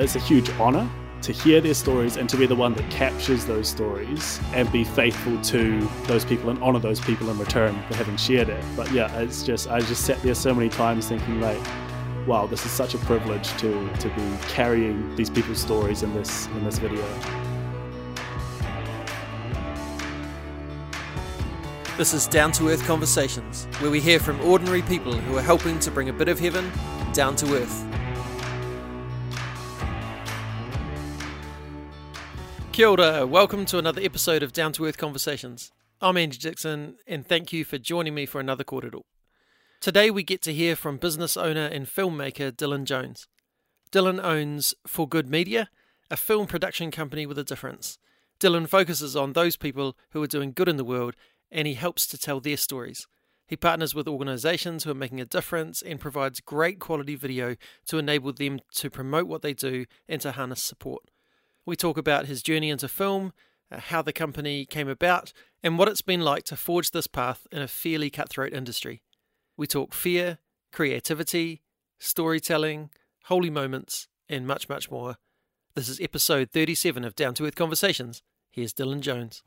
it's a huge honor to hear their stories and to be the one that captures those stories and be faithful to those people and honor those people in return for having shared it. But yeah, it's just I just sat there so many times thinking like, wow, this is such a privilege to to be carrying these people's stories in this in this video. This is Down to Earth Conversations, where we hear from ordinary people who are helping to bring a bit of heaven down to earth. Kia ora, welcome to another episode of Down to Earth Conversations. I'm Andy Dixon, and thank you for joining me for another kōrero. Today we get to hear from business owner and filmmaker Dylan Jones. Dylan owns For Good Media, a film production company with a difference. Dylan focuses on those people who are doing good in the world and he helps to tell their stories. He partners with organizations who are making a difference and provides great quality video to enable them to promote what they do and to harness support. We talk about his journey into film, uh, how the company came about, and what it's been like to forge this path in a fairly cutthroat industry. We talk fear, creativity, storytelling, holy moments, and much, much more. This is episode 37 of Down to Earth Conversations. Here's Dylan Jones.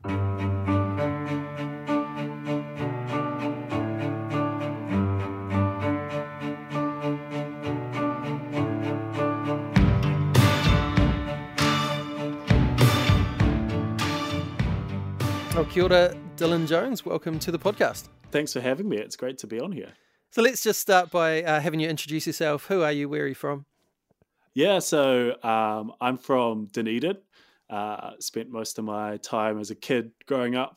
Kia ora, Dylan Jones. Welcome to the podcast. Thanks for having me. It's great to be on here. So let's just start by uh, having you introduce yourself. Who are you? Where are you from? Yeah, so um, I'm from Dunedin. Uh, spent most of my time as a kid growing up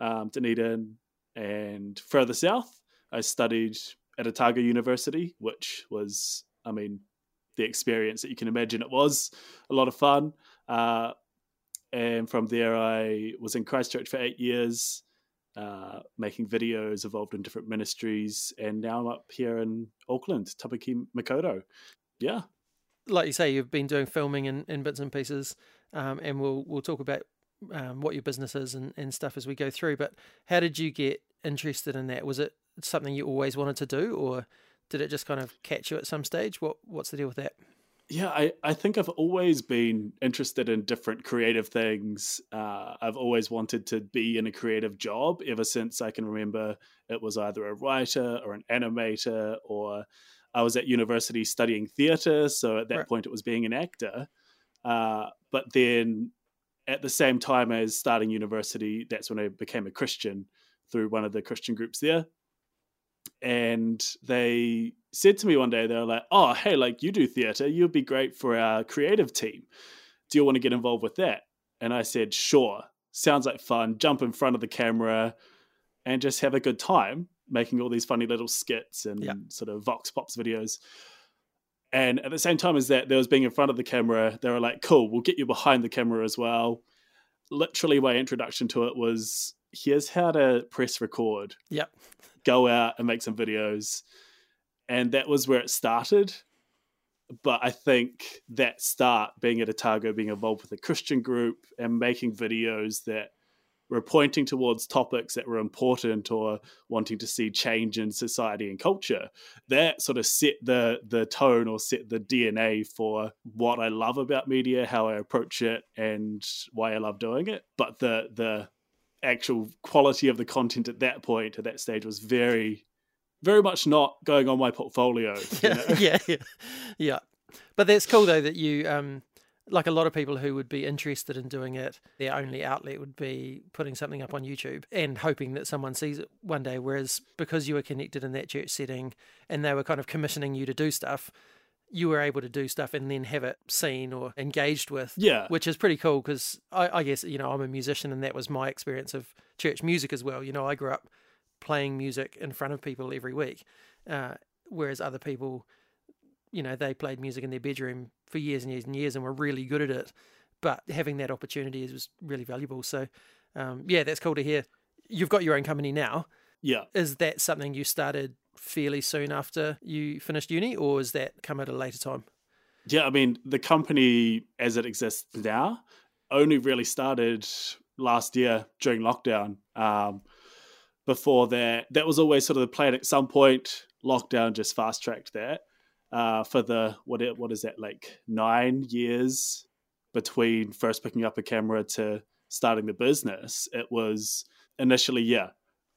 um, Dunedin and further south. I studied at Otago University, which was, I mean, the experience that you can imagine it was a lot of fun. Uh, and from there I was in Christchurch for eight years, uh, making videos, involved in different ministries, and now I'm up here in Auckland, Tāmaki Makaurau. Yeah, like you say, you've been doing filming in, in bits and pieces, um, and we'll we'll talk about um, what your business is and, and stuff as we go through. But how did you get interested in that? Was it something you always wanted to do, or did it just kind of catch you at some stage? What what's the deal with that? Yeah, I, I think I've always been interested in different creative things. Uh, I've always wanted to be in a creative job ever since I can remember. It was either a writer or an animator, or I was at university studying theatre. So at that right. point, it was being an actor. Uh, but then at the same time as starting university, that's when I became a Christian through one of the Christian groups there and they said to me one day, they were like, "Oh, hey, like you do theater, you'd be great for our creative team. Do you want to get involved with that?" And I said, "Sure, sounds like fun. Jump in front of the camera and just have a good time making all these funny little skits and yep. sort of vox pops videos." And at the same time as that, there was being in front of the camera. They were like, "Cool, we'll get you behind the camera as well." Literally, my introduction to it was, "Here's how to press record." Yep go out and make some videos. And that was where it started. But I think that start, being at Otago, being involved with a Christian group and making videos that were pointing towards topics that were important or wanting to see change in society and culture, that sort of set the the tone or set the DNA for what I love about media, how I approach it, and why I love doing it. But the the actual quality of the content at that point, at that stage, was very, very much not going on my portfolio. Yeah, yeah, yeah, yeah. But that's cool though that you, um, like a lot of people who would be interested in doing it, their only outlet would be putting something up on YouTube and hoping that someone sees it one day. Whereas because you were connected in that church setting and they were kind of commissioning you to do stuff, you were able to do stuff and then have it seen or engaged with. Yeah. Which is pretty cool because I, I, guess, you know, I'm a musician and that was my experience of church music as well. You know, I grew up playing music in front of people every week, uh, whereas other people, you know, they played music in their bedroom for years and years and years and were really good at it. But having that opportunity was really valuable. So, um, yeah, that's cool to hear. You've got your own company now. Yeah. Is that something you started fairly soon after you finished uni, or has that come at a later time? Yeah, I mean, the company as it exists now only really started last year during lockdown. Um, before that, that was always sort of the plan at some point. Lockdown just fast tracked that. uh, for the what it, what is that like nine years between first picking up a camera to starting the business. It was initially yeah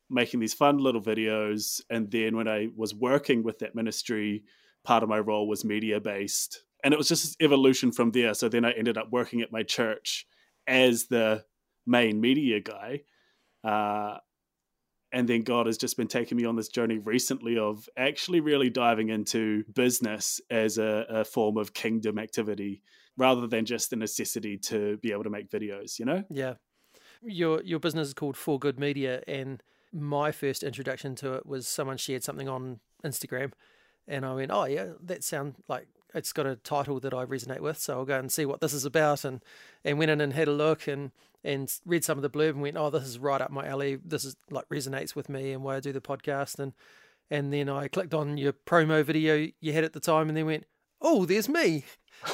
making these fun little videos, and then when I was working with that ministry, part of my role was media based, and it was just evolution from there. So then I ended up working at my church as the main media guy. Uh, and then God has just been taking me on this journey recently of actually really diving into business as a, a, form of kingdom activity rather than just the necessity to be able to make videos, you know? Yeah. Your your business is called For Good Media and my first introduction to it was someone shared something on Instagram and I went, Oh yeah, that sounds like it's got a title that I resonate with, so I'll go and see what this is about and and went in and had a look and and read some of the blurb and went, oh, this is right up my alley. This is like resonates with me and why I do the podcast. And and then I clicked on your promo video you had at the time, and then went, oh, there's me.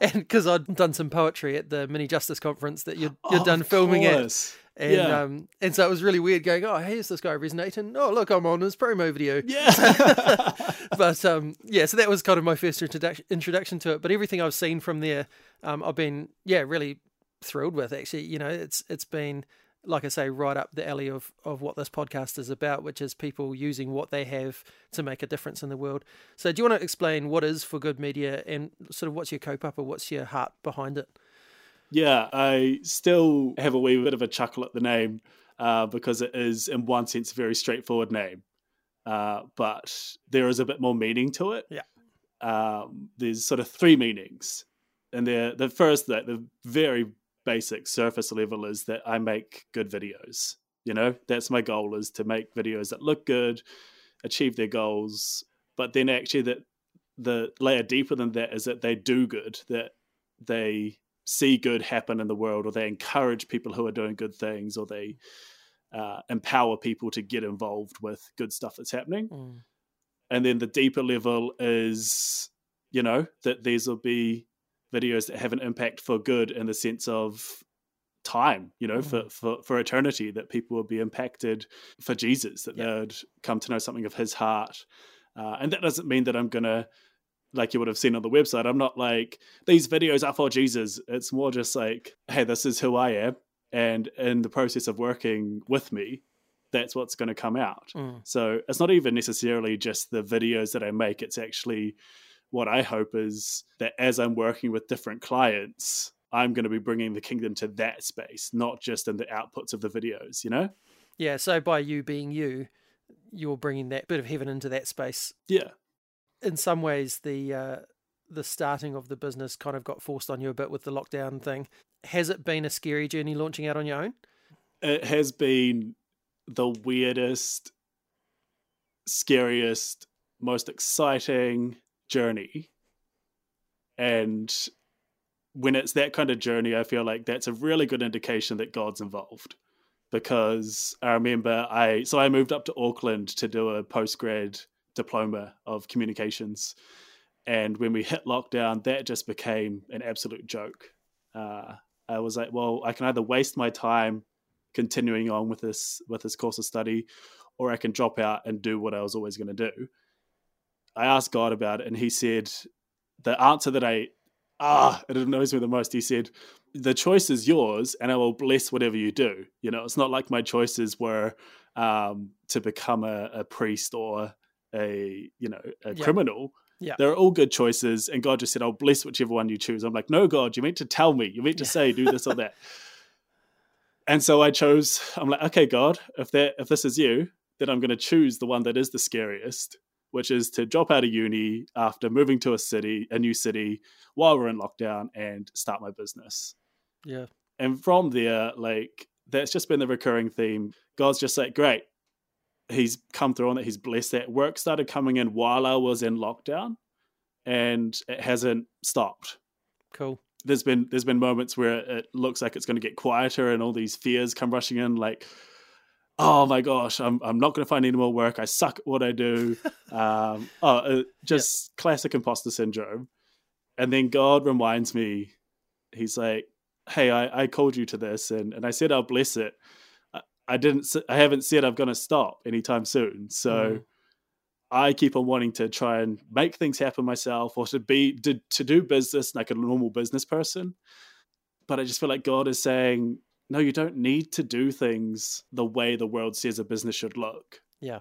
and because I'd done some poetry at the Mini Justice conference that you'd, you'd oh, done filming at. And yeah. um and so it was really weird going, oh, here's this guy resonating. Oh, look, I'm on his promo video. Yeah. but um yeah, so that was kind of my first introduction introduction to it. But everything I've seen from there, um, I've been yeah really thrilled with. Actually, you know, it's it's been like I say, right up the alley of, of what this podcast is about, which is people using what they have to make a difference in the world. So, do you want to explain what is for good media and sort of what's your kaupapa or what's your heart behind it? Yeah, I still have a wee bit of a chuckle at the name uh, because it is, in one sense, a very straightforward name, uh, but there is a bit more meaning to it. Yeah, um, there's sort of three meanings, and the the first, that the very basic surface level is that I make good videos. You know, that's my goal is to make videos that look good, achieve their goals, but then actually that the layer deeper than that is that they do good, that they see good happen in the world, or they encourage people who are doing good things, or they uh, empower people to get involved with good stuff that's happening. Mm. And then the deeper level is, you know, that these will be videos that have an impact for good in the sense of time you know mm. for, for for eternity that people will be impacted for jesus that yeah. they'd come to know something of his heart uh, and that doesn't mean that i'm gonna like you would have seen on the website i'm not like these videos are for jesus it's more just like hey this is who i am and in the process of working with me that's what's going to come out mm. so it's not even necessarily just the videos that i make it's actually what I hope is that as I'm working with different clients, I'm going to be bringing the kingdom to that space, not just in the outputs of the videos, you know? Yeah. So by you being you, you're bringing that bit of heaven into that space. Yeah. In some ways, the uh, the starting of the business kind of got forced on you a bit with the lockdown thing. Has it been a scary journey launching out on your own? It has been the weirdest, scariest, most exciting, journey and when it's that kind of journey i feel like that's a really good indication that god's involved because i remember i so i moved up to auckland to do a postgrad diploma of communications and when we hit lockdown that just became an absolute joke uh, i was like well i can either waste my time continuing on with this with this course of study or i can drop out and do what i was always going to do I asked God about it, and He said the answer that I ah it annoys me the most. He said the choice is yours, and I will bless whatever you do. You know, it's not like my choices were um, to become a, a, priest or a you know a yeah. criminal. Yeah. They're all good choices, and God just said, "I'll bless whichever one you choose." I'm like, "No, God, you meant to tell me. You meant to say do this or that." And so I chose. I'm like, "Okay, God, if that if this is you, then I'm going to choose the one that is the scariest, which is to drop out of uni after moving to a city, a new city, while we're in lockdown and start my business. Yeah. And from there, like that's just been the recurring theme. God's just like, great. He's come through on it. He's blessed that. Work started coming in while I was in lockdown and it hasn't stopped. Cool. There's been there's been moments where it looks like it's going to get quieter and all these fears come rushing in like oh my gosh, I'm I'm not going to find any more work. I suck at what I do. um, oh, uh, just yeah. classic imposter syndrome. And then God reminds me, He's like, "Hey, I, I called you to this, and and I said I'll bless it. I, didn't. I haven't said I'm going to stop anytime soon. So." Mm. I keep on wanting to try and make things happen myself or to be to, to do business like a normal business person. But I just feel like God is saying, no, you don't need to do things the way the world says a business should look. Yeah.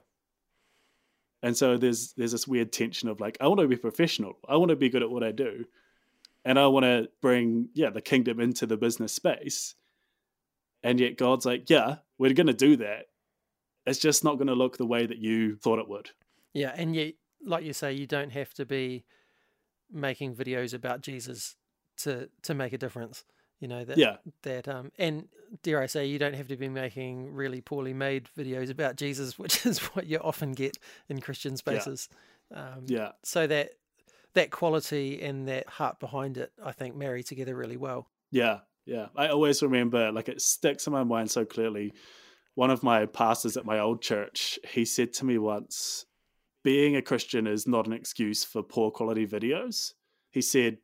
And so there's there's this weird tension of like, I want to be professional. I want to be good at what I do. And I want to bring, yeah, the kingdom into the business space. And yet God's like, yeah, we're going to do that. It's just not going to look the way that you thought it would. Yeah, and yet, like you say, you don't have to be making videos about Jesus to to make a difference. You know that. Yeah. That um, and dare I say, you don't have to be making really poorly made videos about Jesus, which is what you often get in Christian spaces. Yeah. Um, yeah. So that that quality and that heart behind it, I think, marry together really well. Yeah, yeah. I always remember, like, it sticks in my mind so clearly. One of my pastors at my old church, he said to me once, being a Christian is not an excuse for poor quality videos. He said,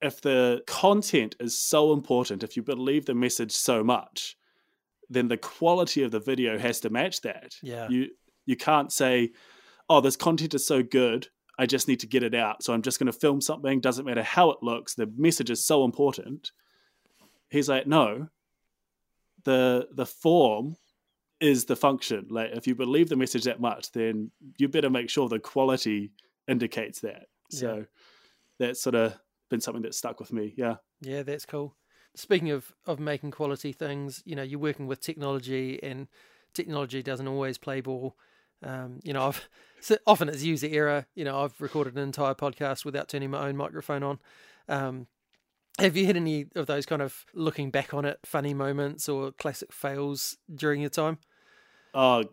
if the content is so important, if you believe the message so much, then the quality of the video has to match that. Yeah. You you can't say, "Oh, this content is so good, I just need to get it out. So I'm just going to film something, doesn't matter how it looks, the message is so important." He's like, "No. The the form is the function. Like if you believe the message that much, then you better make sure the quality indicates that." So Yeah. that's sort of been something that stuck with me. Yeah. Yeah, that's cool. Speaking of of making quality things, you know, you're working with technology, and technology doesn't always play ball. Um, you know, I've so often it's user error. You know, I've recorded an entire podcast without turning my own microphone on. Um, have you had any of those kind of looking back on it funny moments or classic fails during your time? Oh,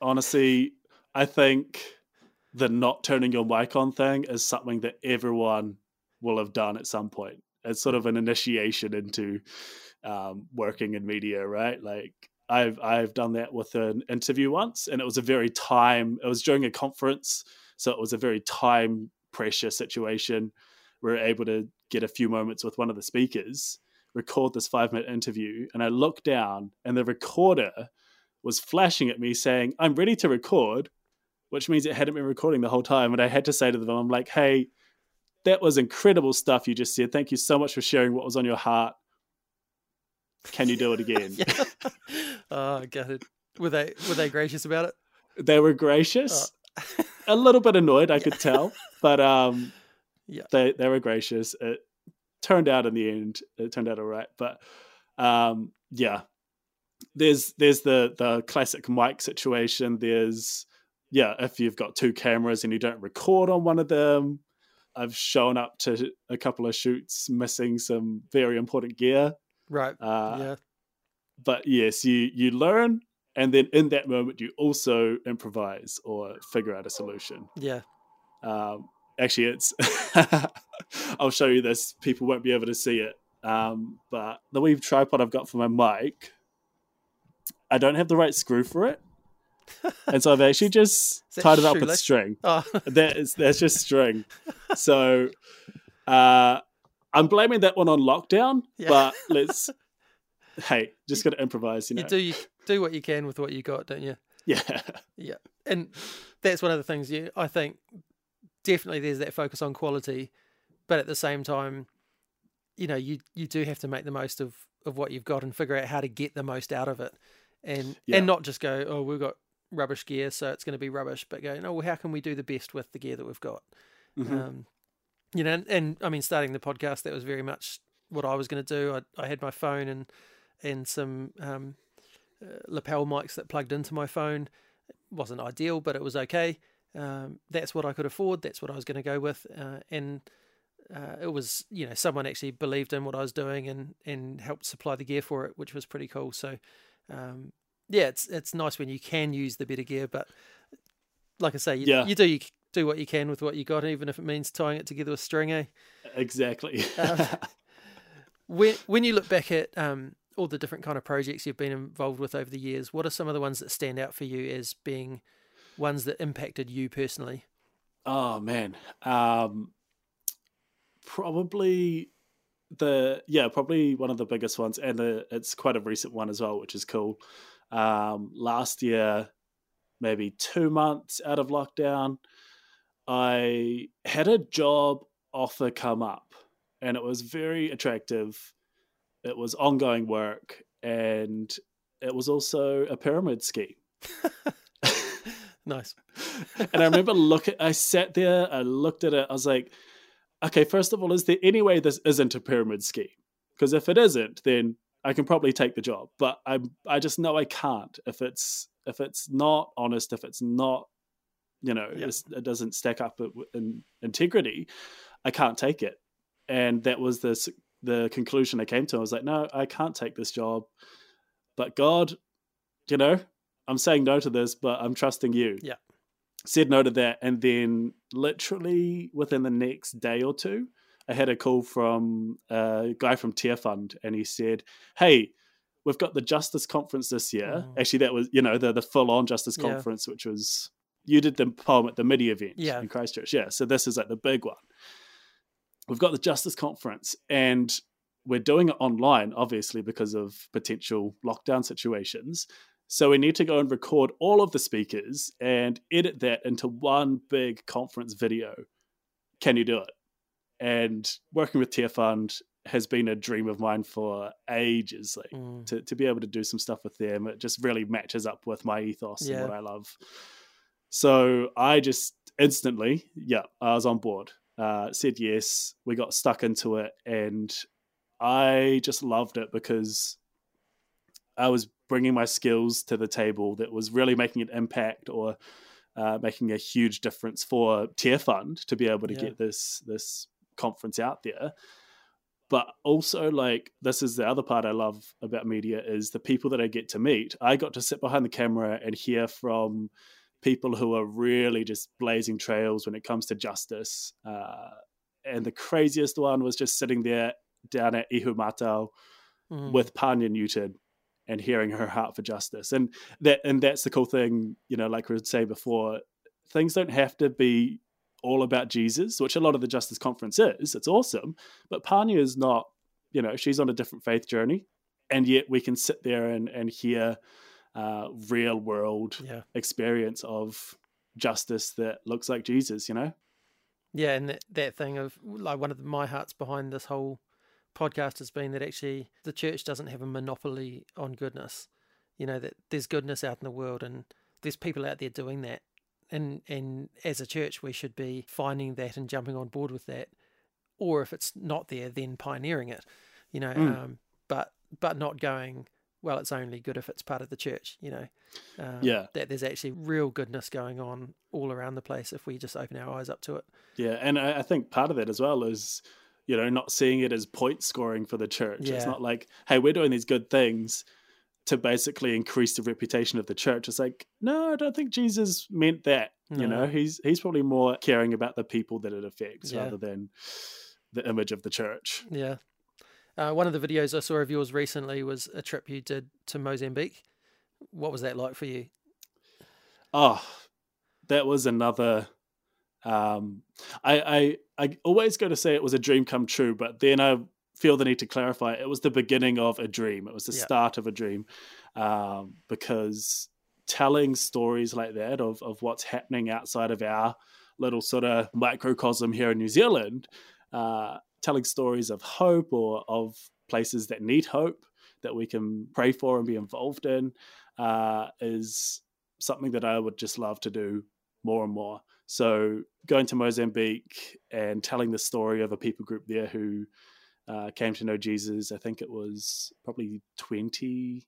honestly, I think the not turning your mic on thing is something that everyone will have done at some point. It's sort of an initiation into um, working in media, right? Like I've I've done that with an interview once, and it was a very time. It was during a conference, so it was a very time pressure situation. We were able to get a few moments with one of the speakers, record this five minute interview, and I looked down, and the recorder was flashing at me saying, "I'm ready to record," which means it hadn't been recording the whole time, and I had to say to them, "I'm like, hey." That was incredible stuff you just said. Thank you so much for sharing what was on your heart. Can you do it again? oh, got it. Were they were they gracious about it? they were gracious. Oh. a little bit annoyed, I could tell, but um, Yeah. they they were gracious. It turned out in the end, it turned out all right. But um, yeah, there's there's the the classic mic situation. There's yeah, if you've got two cameras and you don't record on one of them. I've shown up to a couple of shoots missing some very important gear. Right. Uh, yeah. but yes, you you learn, and then in that moment, you also improvise or figure out a solution. Yeah. Um, actually, it's I'll show you this. People won't be able to see it, um, but the wee tripod I've got for my mic, I don't have the right screw for it, and so I've actually just tied it up with string. Oh, That is that's just string. So uh, I'm blaming that one on lockdown, Yeah. but let's. Hey, just got to improvise, you know. you do you do what you can with what you got, don't you? Yeah. Yeah, and that's one of the things you. I think definitely there's that focus on quality, but at the same time, you know, you you do have to make the most of of what you've got and figure out how to get the most out of it, and Yeah. and not just go, oh, we've got rubbish gear, so it's going to be rubbish, but go, no, well, how can we do the best with the gear that we've got? Mhm. Um, you know, and, and I mean, starting the podcast, that was very much what I was going to do. I, I had my phone and and some um, uh, lapel mics that plugged into my phone. It wasn't ideal, but it was okay. Um, that's what I could afford. That's what I was going to go with, uh, and uh, it was you know someone actually believed in what I was doing and and helped supply the gear for it, which was pretty cool. So. Um, yeah, it's it's nice when you can use the better gear, but like I say, you, Yeah. you do you do what you can with what you got, even if it means tying it together with string. Eh? Exactly. Um, When when you look back at um, all the different kind of projects you've been involved with over the years, what are some of the ones that stand out for you as being ones that impacted you personally? oh man. Um, probably the yeah, probably one of the biggest ones, and the, it's quite a recent one as well, which is cool. Um, last year, maybe two months out of lockdown, I had a job offer come up and it was very attractive. It was ongoing work and it was also a pyramid scheme. nice. and I remember looking, I sat there, I looked at it, I was like, okay, first of all, is there any way this isn't a pyramid scheme? Because if it isn't, then I can probably take the job. But I I just know I can't if it's if it's not honest, if it's not, you know, yeah. it doesn't stack up in integrity, I can't take it. And that was the the conclusion I came to. I was like, no, I can't take this job. But God, you know, I'm saying no to this, but I'm trusting you. Yeah. Said no to that. And then literally within the next day or two, I had a call from a guy from Tearfund, and he said, Hey, we've got the Justice Conference this year. Oh. Actually, that was, you know, the, the full on Justice yeah. Conference, which was, you did the poem at the MIDI event yeah. in Christchurch. Yeah. So this is like the big one. We've got the Justice Conference and we're doing it online, obviously, because of potential lockdown situations. So we need to go and record all of the speakers and edit that into one big conference video. Can you do it? And working with Tearfund has been a dream of mine for ages. Like mm. to, to be able to do some stuff with them, it just really matches up with my ethos yeah. and what I love. So I just instantly, yeah, I was on board. Uh, said yes. We got stuck into it, and I just loved it because I was bringing my skills to the table that was really making an impact or uh, making a huge difference for Tearfund to be able to yeah. get this this conference out there. But also, like this is the other part I love about media is the people that I get to meet. I got to sit behind the camera and hear from people who are really just blazing trails when it comes to justice. Uh, and the craziest one was just sitting there down at Ihumātao mm. with Pania Newton and hearing her heart for justice. And that and that's the cool thing, you know, like we would say before, things don't have to be all about Jesus, which a lot of the Justice Conference is. It's awesome. But Pania is not, you know, she's on a different faith journey. And yet we can sit there and, and hear uh, real world yeah. experience of justice that looks like Jesus, you know? Yeah, and that, that thing of like one of the, my hearts behind this whole podcast has been that actually the church doesn't have a monopoly on goodness. You know that there's goodness out in the world, and there's people out there doing that. And and as a church, we should be finding that and jumping on board with that. Or if it's not there, then pioneering it. You know, mm. um, but but not going. Well, it's only good if it's part of the church. You know, um, yeah. That there's actually real goodness going on all around the place if we just open our eyes up to it. Yeah, and I, I think part of that as well is you know, not seeing it as point scoring for the church. Yeah. It's not like, hey, we're doing these good things to basically increase the reputation of the church. It's like, no, I don't think Jesus meant that. No. You know, he's he's probably more caring about the people that it affects yeah. rather than the image of the church. Yeah. Uh, one of the videos I saw of yours recently was a trip you did to Mozambique. What was that like for you? Oh, that was another um, I, I I always go to say it was a dream come true, but then I feel the need to clarify it was the beginning of a dream. It was the yeah. start of a dream um, because telling stories like that of of what's happening outside of our little sort of microcosm here in New Zealand, uh, telling stories of hope or of places that need hope that we can pray for and be involved in uh, is something that I would just love to do more and more. So going to Mozambique and telling the story of a people group there who uh, came to know Jesus, I think it was probably 20,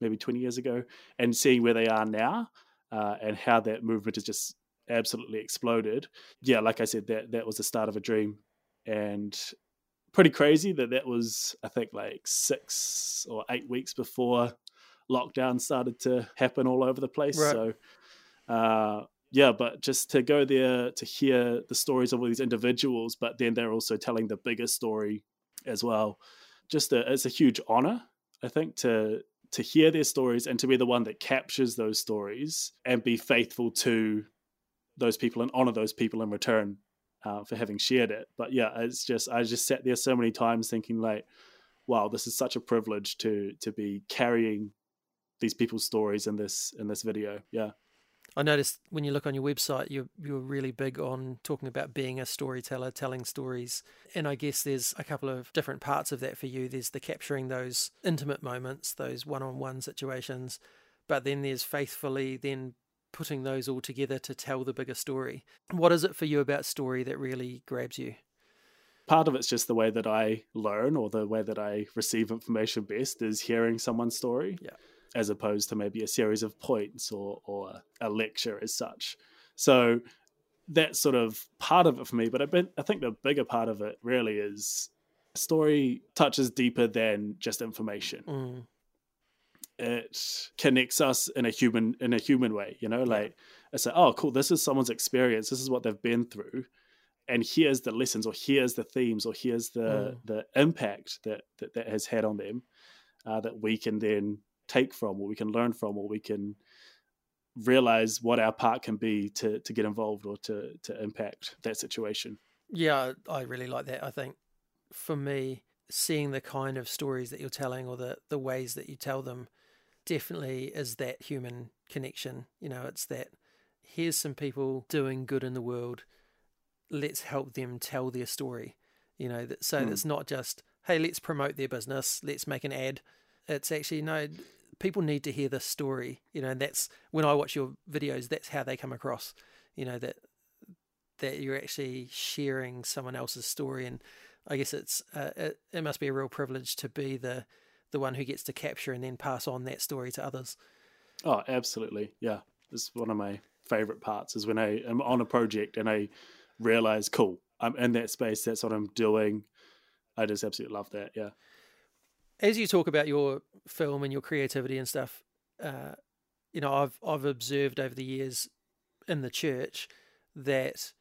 maybe 20 years ago, and seeing where they are now uh, and how that movement has just absolutely exploded. Yeah, like I said, that, that was the start of a dream. And pretty crazy that that was, I think, like six or eight weeks before lockdown started to happen all over the place. Right. So, uh, yeah, but just to go there to hear the stories of all these individuals, but then they're also telling the bigger story as well. Just a, it's a huge honor, I think, to to hear their stories and to be the one that captures those stories and be faithful to those people and honor those people in return uh, for having shared it. But yeah, it's just I just sat there so many times thinking like, wow, this is such a privilege to to be carrying these people's stories in this in this video. Yeah. I noticed when you look on your website, you're you're really big on talking about being a storyteller, telling stories, and I guess there's a couple of different parts of that for you. There's the capturing those intimate moments, those one-on-one situations, but then there's faithfully then putting those all together to tell the bigger story. What is it for you about story that really grabs you? Part of it's just the way that I learn or the way that I receive information best is hearing someone's story. Yeah as opposed to maybe a series of points or, or a lecture as such. So that's sort of part of it for me. But I, been, I think the bigger part of it really is story touches deeper than just information. Mm. It connects us in a human in a human way, you know. Like I say, oh, cool. This is someone's experience. This is what they've been through, and here's the lessons, or here's the themes, or here's the mm. the impact that, that that has had on them uh, that we can then take from or we can learn from or we can realize what our part can be to to get involved or to to impact that situation. Yeah i really like that. I think for me seeing the kind of stories that you're telling or the the ways that you tell them definitely is that human connection. You know it's that here's some people doing good in the world. Let's help them tell their story. You know that so mm. it's not just hey let's promote their business. Let's make an ad. It's actually no people need to hear this story, you know, and that's when I watch your videos, that's how they come across, you know, that that you're actually sharing someone else's story and I guess it's uh, it, it must be a real privilege to be the the one who gets to capture and then pass on that story to others. Oh, absolutely. Yeah. It's one of my favorite parts is when I am on a project and I realize, cool, I'm in that space. That's what I'm doing. I just absolutely love that. Yeah as you talk about your film and your creativity and stuff, uh, you know, I've I've observed over the years in the church that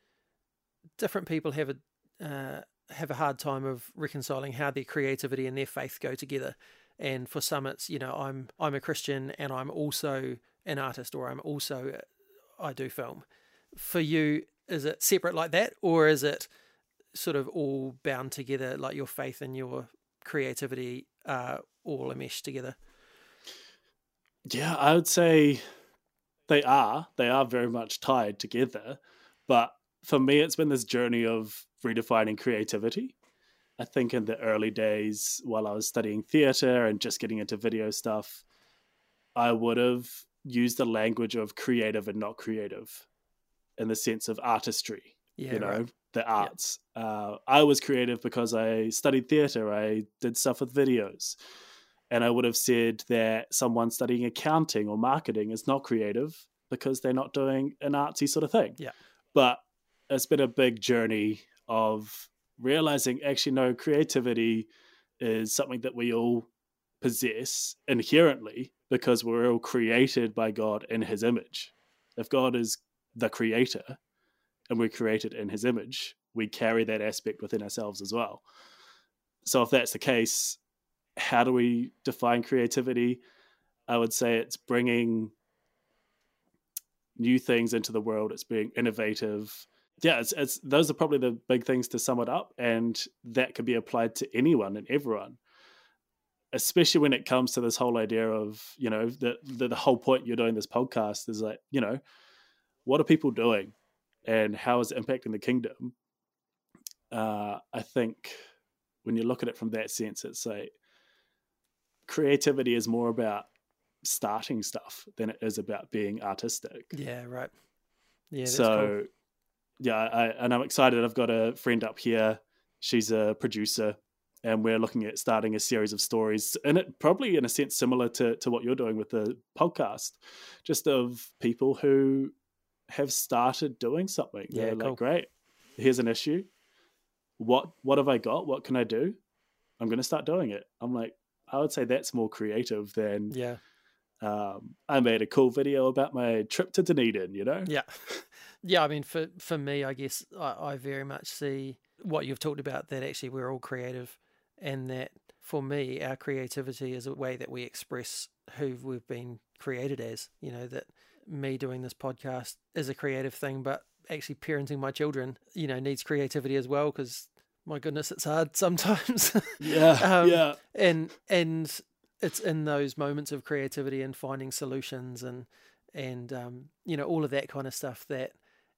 different people have a uh, have a hard time of reconciling how their creativity and their faith go together. And for some, it's you know, I'm I'm a Christian and I'm also an artist, or I'm also I do film. For you, is it separate like that, or is it sort of all bound together, like your faith and your creativity uh, all mesh together? Yeah, I would say they are. They are very much tied together. But for me, it's been this journey of redefining creativity. I think in the early days, while I was studying theatre and just getting into video stuff, I would have used the language of creative and not creative in the sense of artistry. Yeah, you know, right the arts. Yep. Uh, I was creative because I studied theater. I did stuff with videos. And I would have said that someone studying accounting or marketing is not creative because they're not doing an artsy sort of thing. Yeah. But it's been a big journey of realizing actually, no, creativity is something that we all possess inherently because we're all created by God in his image. If God is the creator, and we're created in his image, we carry that aspect within ourselves as well. So if that's the case, how do we define creativity? I would say it's bringing new things into the world. It's being innovative. Yeah, it's, it's those are probably the big things to sum it up, and that could be applied to anyone and everyone. Especially when it comes to this whole idea of you know the, the the whole point you're doing this podcast is like you know what are people doing and how is it impacting the kingdom? Uh, I think when you look at it from that sense, it's like creativity is more about starting stuff than it is about being artistic. Yeah, right. Yeah. so, cool. yeah, I, and I'm excited. I've got a friend up here. She's a producer, and we're looking at starting a series of stories, and it probably in a sense similar to to what you're doing with the podcast, just of people who have started doing something. Yeah, They're cool. like, great, here's an issue. What what have I got? What can I do? I'm going to start doing it. I'm like, I would say that's more creative than yeah. Um, I made a cool video about my trip to Dunedin. You know. Yeah, yeah. I mean, for for me, I guess I, I very much see what you've talked about. That actually we're all creative, and that for me, our creativity is a way that we express who we've been created as. You know that me doing this podcast is a creative thing, but actually parenting my children, you know, needs creativity as well because my goodness, it's hard sometimes. yeah, um, yeah. And and it's in those moments of creativity and finding solutions and and um, you know all of that kind of stuff that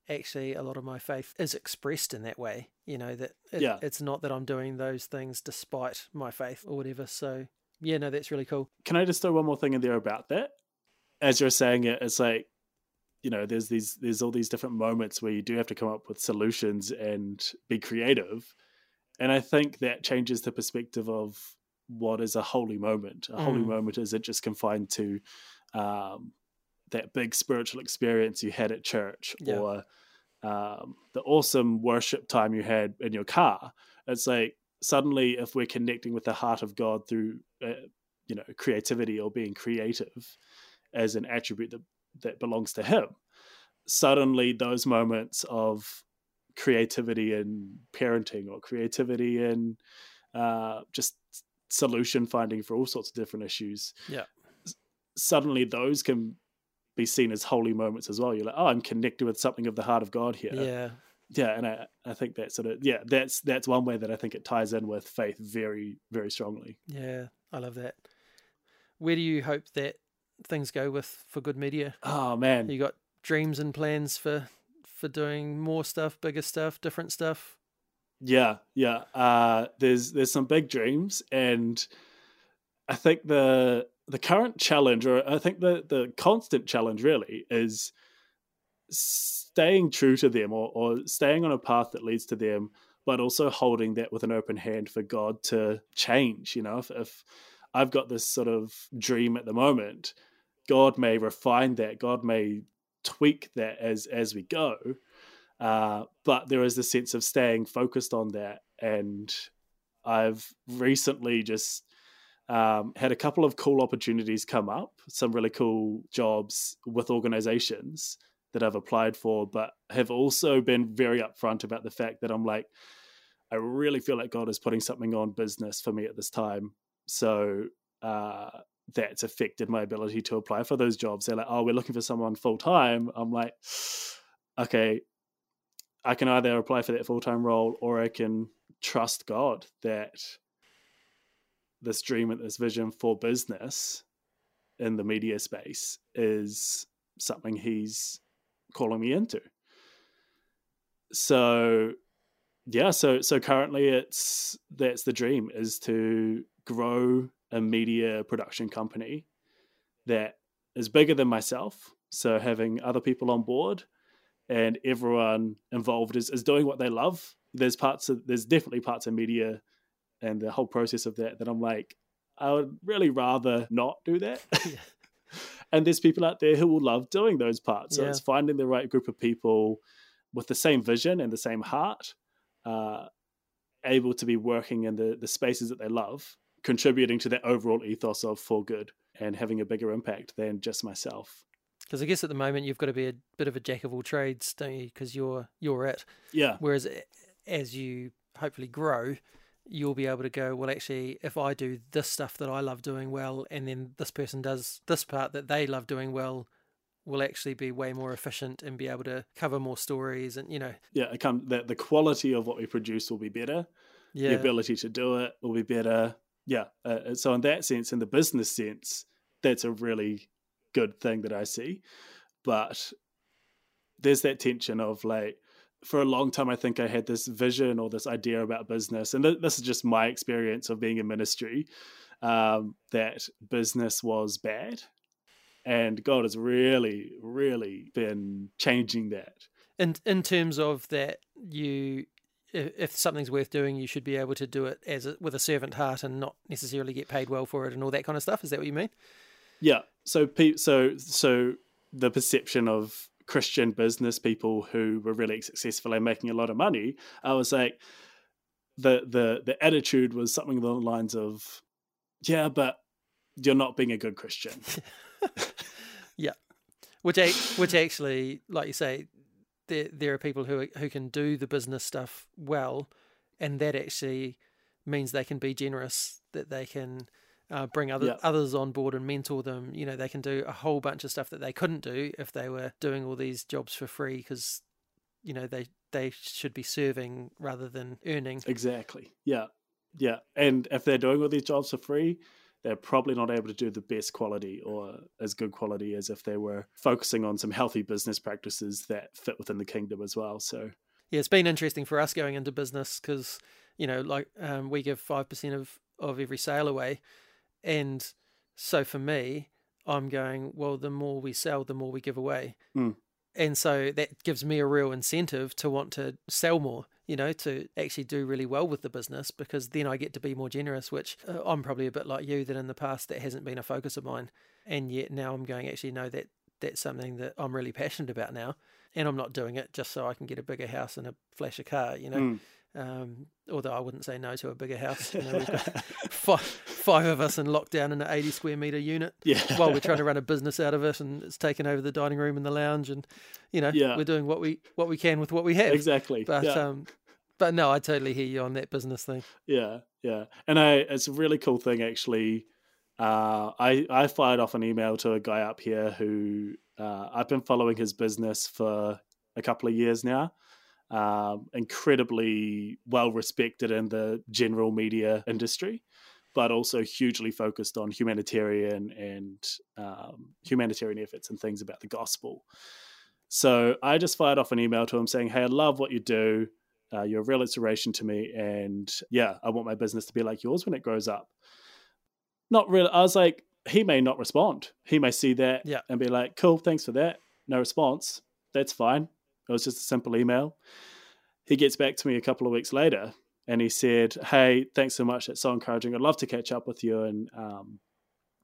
actually a lot of my faith is expressed in that way you know that it, Yeah. it's not that i'm doing those things despite my faith or whatever so yeah no that's really cool Can I just throw one more thing in there about that? As you're saying it, it's like, you know, there's these there's all these different moments where you do have to come up with solutions and be creative. And I think that changes the perspective of what is a holy moment. A holy Mm. moment isn't just confined to um, that big spiritual experience you had at church Yeah. or um, the awesome worship time you had in your car. It's like suddenly, if we're connecting with the heart of God through, uh, you know, creativity or being creative as an attribute that, that belongs to Him, suddenly those moments of creativity in parenting or creativity in uh, just solution finding for all sorts of different issues. Yeah. Suddenly, those can be seen as holy moments as well. You're like, oh, I'm connected with something of the heart of God here. yeah Yeah, and I, I think that sort of yeah, that's that's one way that I think it ties in with faith very very strongly. yeah i love that where do you hope that things go with for good media Oh man, you got dreams and plans for for doing more stuff bigger stuff different stuff Yeah, yeah. Uh, there's there's some big dreams, and I think the the current challenge, or I think the the constant challenge, really, is staying true to them, or or staying on a path that leads to them, but also holding that with an open hand for God to change. You know, if, if I've got this sort of dream at the moment, God may refine that. God may tweak that as as we go. Uh, but there is this sense of staying focused on that. And I've recently just um, had a couple of cool opportunities come up, some really cool jobs with organizations that I've applied for, but have also been very upfront about the fact that I'm like, I really feel like God is putting something on business for me at this time. So uh, that's affected my ability to apply for those jobs. They're like, oh, we're looking for someone full time. I'm like, okay, I can either apply for that full time role or I can trust God that this dream and this vision for business in the media space is something He's calling me into. So, yeah, so so currently it's that's the dream is to grow a media production company that is bigger than myself. So having other people on board and everyone involved is, is doing what they love. There's parts of there's definitely parts of media and the whole process of that that I'm like, I would really rather not do that. Yeah. and there's people out there who will love doing those parts. So Yeah. it's finding the right group of people with the same vision and the same heart, uh, able to be working in the, the spaces that they love, contributing to that overall ethos of for good and having a bigger impact than just myself. Because I guess at the moment you've got to be a bit of a jack of all trades, don't you? Because you're you're it. Yeah. Whereas as you hopefully grow, you'll be able to go, well, actually, if I do this stuff that I love doing well, and then this person does this part that they love doing well, will actually be way more efficient and be able to cover more stories. And you know, Yeah. It come, the, the quality of what we produce will be better. yeah, the ability to do it will be better. Yeah. Uh, so in that sense, in the business sense, that's a really good thing that I see. But there's that tension of like, for a long time, I think I had this vision or this idea about business, and th- this is just my experience of being in ministry, um, that business was bad. And God has really, really been changing that. in in terms of that you. I- If something's worth doing, you should be able to do it as a, with a servant heart and not necessarily get paid well for it and all that kind of stuff. Is that what you mean? Yeah. So pe- so so the perception of Christian business people who were really successful and making a lot of money, I was like the the the attitude was something along the lines of, yeah, but you're not being a good Christian. Yeah, which which actually, like you say, there there are people who who can do the business stuff well, and that actually means they can be generous, that they can uh, bring other Yeah. others on board and mentor them. You know, they can do a whole bunch of stuff that they couldn't do if they were doing all these jobs for free because you know they they should be serving rather than earning. Exactly. Yeah. Yeah. And if they're doing all these jobs for free, they're probably not able to do the best quality or as good quality as if they were focusing on some healthy business practices that fit within the kingdom as well. So, yeah, it's been interesting for us going into business because you know, like um, we give five percent of of every sale away, and so for me, I'm going well. The more we sell, the more we give away, mm. and so that gives me a real incentive to want to sell more you know, to actually do really well with the business because then I get to be more generous, which uh, I'm probably a bit like you that in the past that hasn't been a focus of mine. And yet now I'm going, actually, no, that that's something that I'm really passionate about now. And I'm not doing it just so I can get a bigger house and a flasher car, you know. Mm. Um, although I wouldn't say no to a bigger house. You know, five, five of us in lockdown in an 80 square meter unit yeah. while we're trying to run a business out of it, and it's taken over the dining room and the lounge, and you know, yeah. we're doing what we what we can with what we have. Exactly. But yeah. um, but no, I totally hear you on that business thing. Yeah, yeah, and I it's a really cool thing actually. Uh, I I fired off an email to a guy up here who uh, I've been following his business for a couple of years now. Um, incredibly well respected in the general media industry, but also hugely focused on humanitarian and um, humanitarian efforts and things about the gospel. So I just fired off an email to him saying, "Hey, I love what you do. Uh, you're a real inspiration to me, and yeah, I want my business to be like yours when it grows up." Not really. I was like, he may not respond. He may see that yeah. and be like, "Cool, thanks for that." No response. That's fine. It was just a simple email. He gets back to me a couple of weeks later and he said, Hey, thanks so much. That's so encouraging. I'd love to catch up with you and um,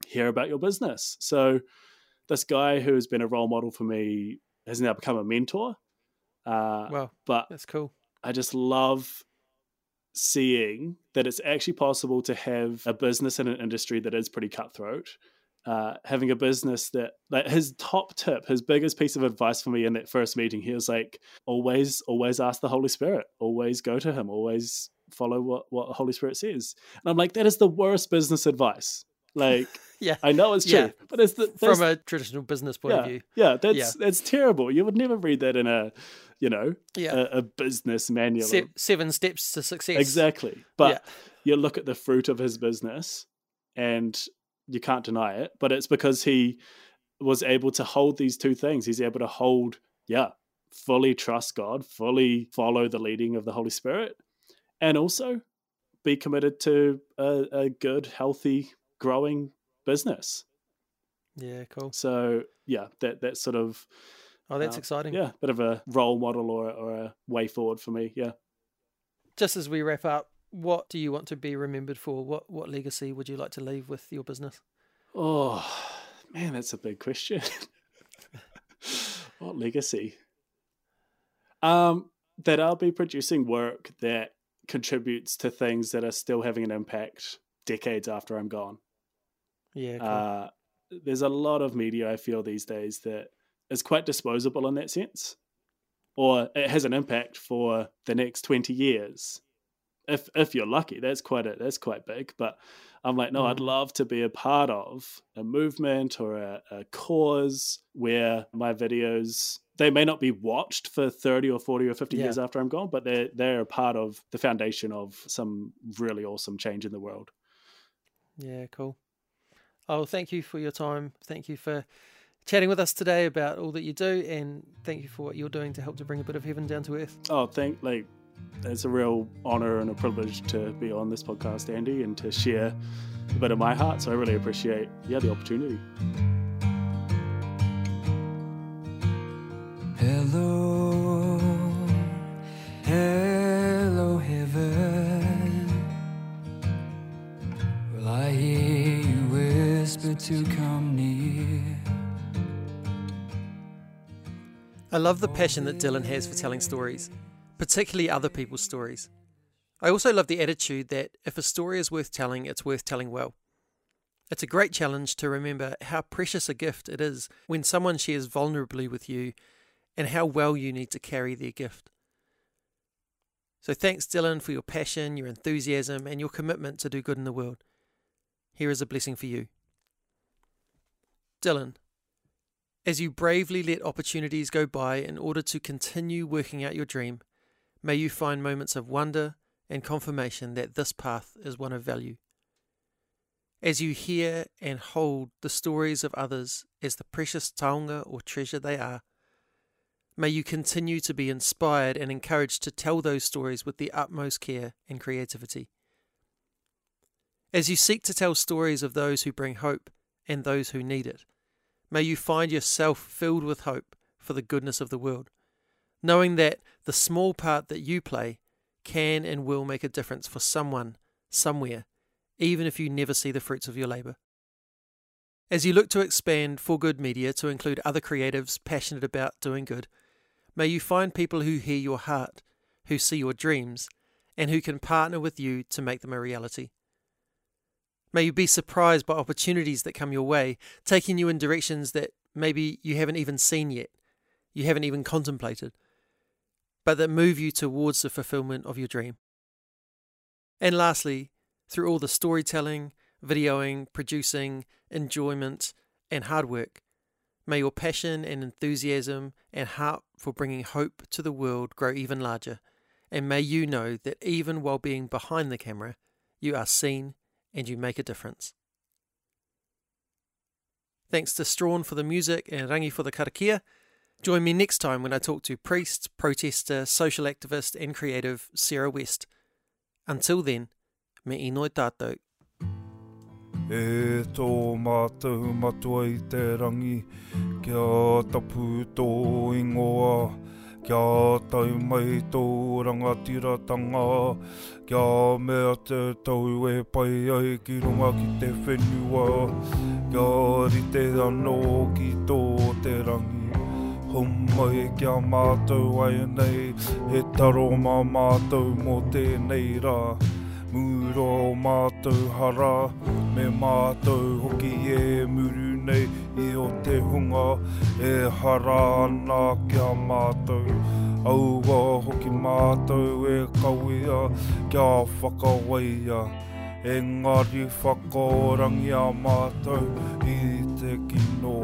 hear about your business. So, this guy who has been a role model for me has now become a mentor. Uh, wow. But that's cool. I just love seeing that it's actually possible to have a business in an industry that is pretty cutthroat uh, having a business that like his top tip, his biggest piece of advice for me in that first meeting, he was like, always, always ask the Holy Spirit, always go to him, always follow what what the Holy Spirit says. And I'm like, that is the worst business advice. Like, yeah, I know it's true, yeah. but it's the from a traditional business point yeah, of view. Yeah, that's Yeah. that's terrible. You would never read that in a, you know, Yeah, a, a business manual. Se- seven steps to success. Exactly. But you look at the fruit of his business and you can't deny it, but it's because he was able to hold these two things. He's able to hold, yeah, fully trust God, fully follow the leading of the Holy Spirit, and also be committed to a, a good, healthy, growing business. Yeah, cool. So yeah, that that sort of Oh, that's Uh, exciting. yeah, bit of a role model or or a way forward for me. Yeah. Just as we wrap up, what do you want to be remembered for? What what legacy would you like to leave with your business? Oh, man, that's a big question. what legacy? Um, that I'll be producing work that contributes to things that are still having an impact decades after I'm gone. Yeah, cool. Uh, there's a lot of media I feel these days that is quite disposable in that sense, or it has an impact for the next twenty years. If if you're lucky, that's quite a, that's quite big. But I'm like, no, I'd Mm. love to be a part of a movement or a, a cause where my videos they may not be watched for 30 or 40 or 50 Yeah. years after I'm gone, but they're they're a part of the foundation of some really awesome change in the world. Yeah, cool. Oh, thank you for your time. Thank you for chatting with us today about all that you do, and thank you for what you're doing to help to bring a bit of heaven down to earth. Oh, thank like it's a real honor and a privilege to be on this podcast, Andy, and to share a bit of my heart. So I really appreciate yeah the opportunity. Hello, hello, heaven. Will I hear you whisper to come near? I love the passion that Dylan has for telling stories, particularly other people's stories. I also love the attitude that if a story is worth telling, it's worth telling well. It's a great challenge to remember how precious a gift it is when someone shares vulnerably with you and how well you need to carry their gift. So thanks, Dylan, for your passion, your enthusiasm, and your commitment to do good in the world. Here is a blessing for you. Dylan, as you bravely let opportunities go by in order to continue working out your dream, may you find moments of wonder and confirmation that this path is one of value. as you hear and hold the stories of others as the precious taonga or treasure they are. May you continue to be inspired and encouraged to tell those stories with the utmost care and creativity. As you seek to tell stories of those who bring hope and those who need it, may you find yourself filled with hope for the goodness of the world, knowing that the small part that you play can and will make a difference for someone, somewhere, even if you never see the fruits of your labour. As you look to expand For Good Media to include other creatives passionate about doing good, may you find people who hear your heart, who see your dreams, and who can partner with you to make them a reality. May you be surprised by opportunities that come your way, taking you in directions that maybe you haven't even seen yet, you haven't even contemplated, but that move you towards the fulfillment of your dream. And lastly, through all the storytelling, videoing, producing, enjoyment, and hard work, may your passion and enthusiasm and heart for bringing hope to the world grow even larger. And may you know that even while being behind the camera, you are seen and you make a difference. Thanks to Strawn for the music and Rangi for the karakia. Join me next time when I talk to priest, protester, social activist, and creative Sarah West. Until then, me inoi tātou. E tō mātou matua i te rangi, kia tapu tō ingoa, kia tau mai tō rangatiratanga, kia mea te tau e pai ai ki runga ki te whenua, kia rite anō ki tō te rangi. Humai kia mātou ai nei, he taro mā mātou mō tēnei rā. Muro o mātou hara, me mātou hoki e muru nei i o te hunga e hara ana kia mātou. Aua hoki mātou e kawea kia whakawaia. Engari whakorangi a mātou i te kino.